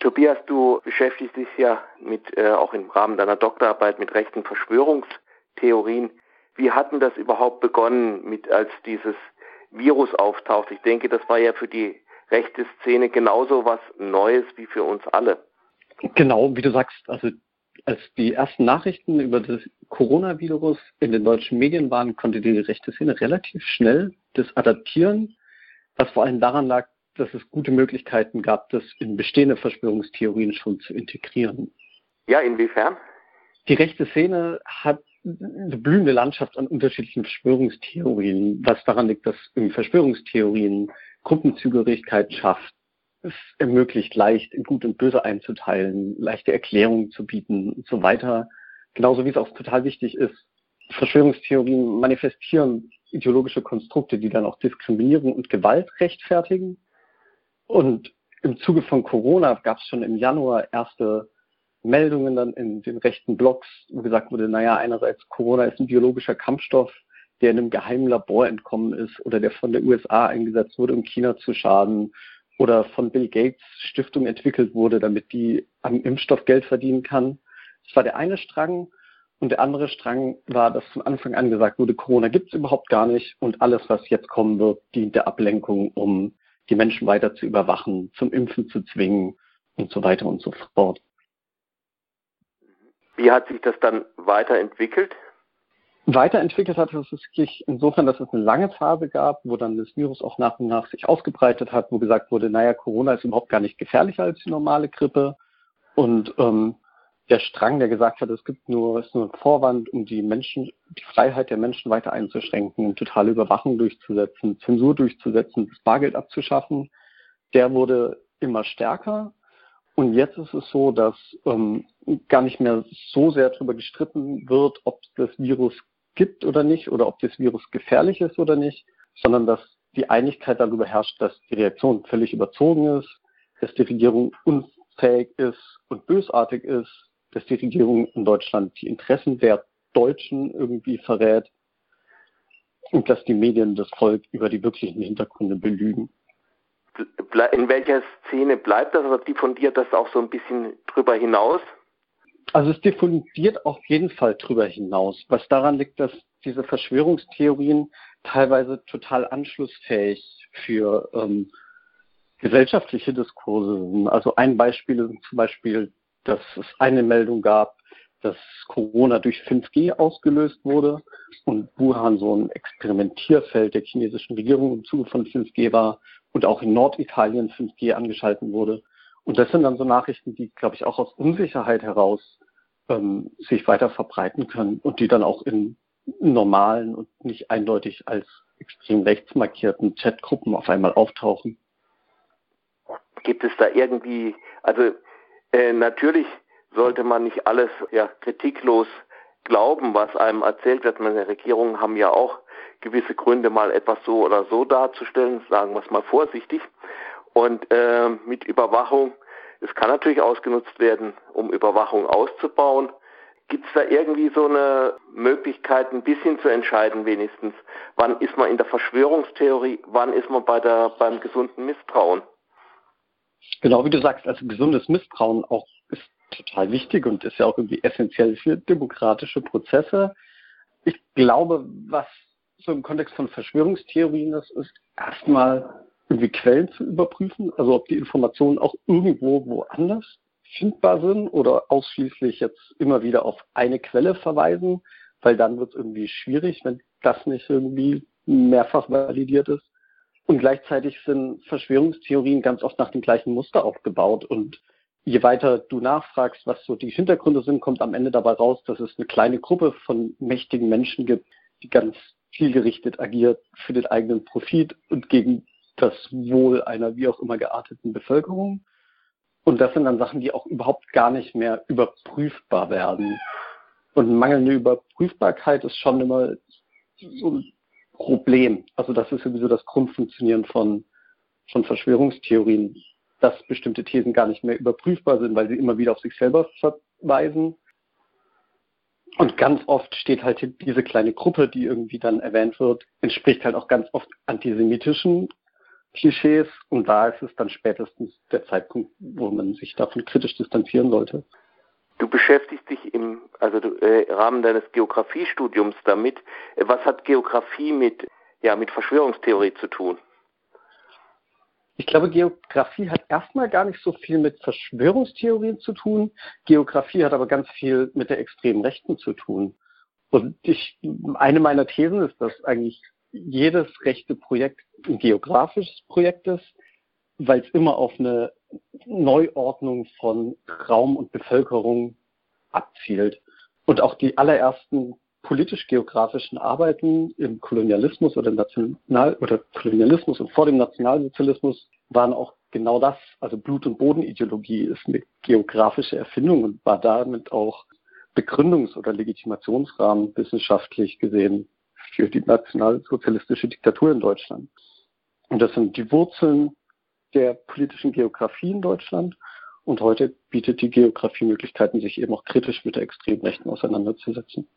Tobias, du beschäftigst dich ja mit, äh, auch im Rahmen deiner Doktorarbeit mit rechten Verschwörungstheorien. Wie hat denn das überhaupt begonnen, mit als dieses Virus auftaucht? Ich denke, das war ja für die rechte Szene genauso was Neues wie für uns alle. Genau, wie du sagst, also als die ersten Nachrichten über das Coronavirus in den deutschen Medien waren, konnte die rechte Szene relativ schnell das adaptieren, was vor allem daran lag, dass es gute Möglichkeiten gab, das in bestehende Verschwörungstheorien schon zu integrieren. Ja, inwiefern? Die rechte Szene hat eine blühende Landschaft an unterschiedlichen Verschwörungstheorien, was daran liegt, dass Verschwörungstheorien Gruppenzügigkeit schafft, es ermöglicht, leicht in Gut und Böse einzuteilen, leichte Erklärungen zu bieten und so weiter. Genauso wie es auch total wichtig ist, Verschwörungstheorien manifestieren ideologische Konstrukte, die dann auch Diskriminierung und Gewalt rechtfertigen. Und im Zuge von Corona gab es schon im Januar erste Meldungen dann in den rechten Blogs, wo gesagt wurde, naja, einerseits Corona ist ein biologischer Kampfstoff, der in einem geheimen Labor entkommen ist oder der von der USA eingesetzt wurde, um China zu schaden oder von Bill Gates Stiftung entwickelt wurde, damit die am Impfstoff Geld verdienen kann. Das war der eine Strang. Und der andere Strang war, dass von Anfang an gesagt wurde, Corona gibt es überhaupt gar nicht und alles, was jetzt kommen wird, dient der Ablenkung, um die Menschen weiter zu überwachen, zum Impfen zu zwingen und so weiter und so fort. Wie hat sich das dann weiterentwickelt? Weiterentwickelt hat es sich insofern, dass es eine lange Phase gab, wo dann das Virus auch nach und nach sich ausgebreitet hat, wo gesagt wurde, naja, Corona ist überhaupt gar nicht gefährlicher als die normale Grippe. Und ähm, der Strang, der gesagt hat, es gibt nur, ist nur ein Vorwand, um die Menschen, die Freiheit der Menschen weiter einzuschränken, um totale Überwachung durchzusetzen, Zensur durchzusetzen, das Bargeld abzuschaffen, der wurde immer stärker. Und jetzt ist es so, dass ähm, gar nicht mehr so sehr darüber gestritten wird, ob es das Virus gibt oder nicht oder ob das Virus gefährlich ist oder nicht, sondern dass die Einigkeit darüber herrscht, dass die Reaktion völlig überzogen ist, dass die Regierung unfähig ist und bösartig ist, dass die Regierung in Deutschland die Interessen der Deutschen irgendwie verrät und dass die Medien das Volk über die wirklichen Hintergründe belügen. In welcher Szene bleibt das oder diffundiert das auch so ein bisschen drüber hinaus? Also es diffundiert auf jeden Fall drüber hinaus, was daran liegt, dass diese Verschwörungstheorien teilweise total anschlussfähig für ähm, gesellschaftliche Diskurse sind. Also ein Beispiel ist zum Beispiel, dass es eine Meldung gab, dass Corona durch 5G ausgelöst wurde und Wuhan so ein Experimentierfeld der chinesischen Regierung im Zuge von 5G war und auch in Norditalien 5G angeschalten wurde. Und das sind dann so Nachrichten, die, glaube ich, auch aus Unsicherheit heraus ähm, sich weiter verbreiten können und die dann auch in normalen und nicht eindeutig als extrem rechts markierten Chatgruppen auf einmal auftauchen. Gibt es da irgendwie, also äh, natürlich sollte man nicht alles ja, kritiklos glauben, was einem erzählt wird. Meine Regierungen haben ja auch gewisse Gründe, mal etwas so oder so darzustellen, sagen wir es mal vorsichtig. Und äh, mit Überwachung, es kann natürlich ausgenutzt werden, um Überwachung auszubauen. Gibt es da irgendwie so eine Möglichkeit, ein bisschen zu entscheiden wenigstens? Wann ist man in der Verschwörungstheorie, wann ist man bei der, beim gesunden Misstrauen? Genau wie du sagst, also gesundes Misstrauen auch ist total wichtig und ist ja auch irgendwie essentiell für demokratische Prozesse. Ich glaube, was so im Kontext von Verschwörungstheorien ist, ist erstmal irgendwie Quellen zu überprüfen, also ob die Informationen auch irgendwo woanders findbar sind oder ausschließlich jetzt immer wieder auf eine Quelle verweisen, weil dann wird es irgendwie schwierig, wenn das nicht irgendwie mehrfach validiert ist. Und gleichzeitig sind Verschwörungstheorien ganz oft nach dem gleichen Muster aufgebaut. Und je weiter du nachfragst, was so die Hintergründe sind, kommt am Ende dabei raus, dass es eine kleine Gruppe von mächtigen Menschen gibt, die ganz zielgerichtet agiert für den eigenen Profit und gegen das Wohl einer wie auch immer gearteten Bevölkerung. Und das sind dann Sachen, die auch überhaupt gar nicht mehr überprüfbar werden. Und mangelnde Überprüfbarkeit ist schon immer so Problem. Also das ist sowieso das Grundfunktionieren von, von Verschwörungstheorien, dass bestimmte Thesen gar nicht mehr überprüfbar sind, weil sie immer wieder auf sich selber verweisen. Und ganz oft steht halt diese kleine Gruppe, die irgendwie dann erwähnt wird, entspricht halt auch ganz oft antisemitischen Klischees und da ist es dann spätestens der Zeitpunkt, wo man sich davon kritisch distanzieren sollte. Du beschäftigst dich im also du, äh, Rahmen deines Geografiestudiums damit. Äh, was hat Geografie mit ja mit Verschwörungstheorie zu tun? Ich glaube, Geografie hat erstmal gar nicht so viel mit Verschwörungstheorien zu tun. Geografie hat aber ganz viel mit der extremen Rechten zu tun. Und ich, eine meiner Thesen ist, dass eigentlich jedes rechte Projekt ein geografisches Projekt ist, weil es immer auf eine Neuordnung von Raum und Bevölkerung abzielt. Und auch die allerersten politisch-geografischen Arbeiten im Kolonialismus oder National oder Kolonialismus und vor dem Nationalsozialismus waren auch genau das. Also Blut- und Bodenideologie ist eine geografische Erfindung und war damit auch Begründungs- oder Legitimationsrahmen wissenschaftlich gesehen für die nationalsozialistische Diktatur in Deutschland. Und das sind die Wurzeln der politischen Geografie in Deutschland. Und heute bietet die Geografie Möglichkeiten, sich eben auch kritisch mit der extremen Rechten auseinanderzusetzen.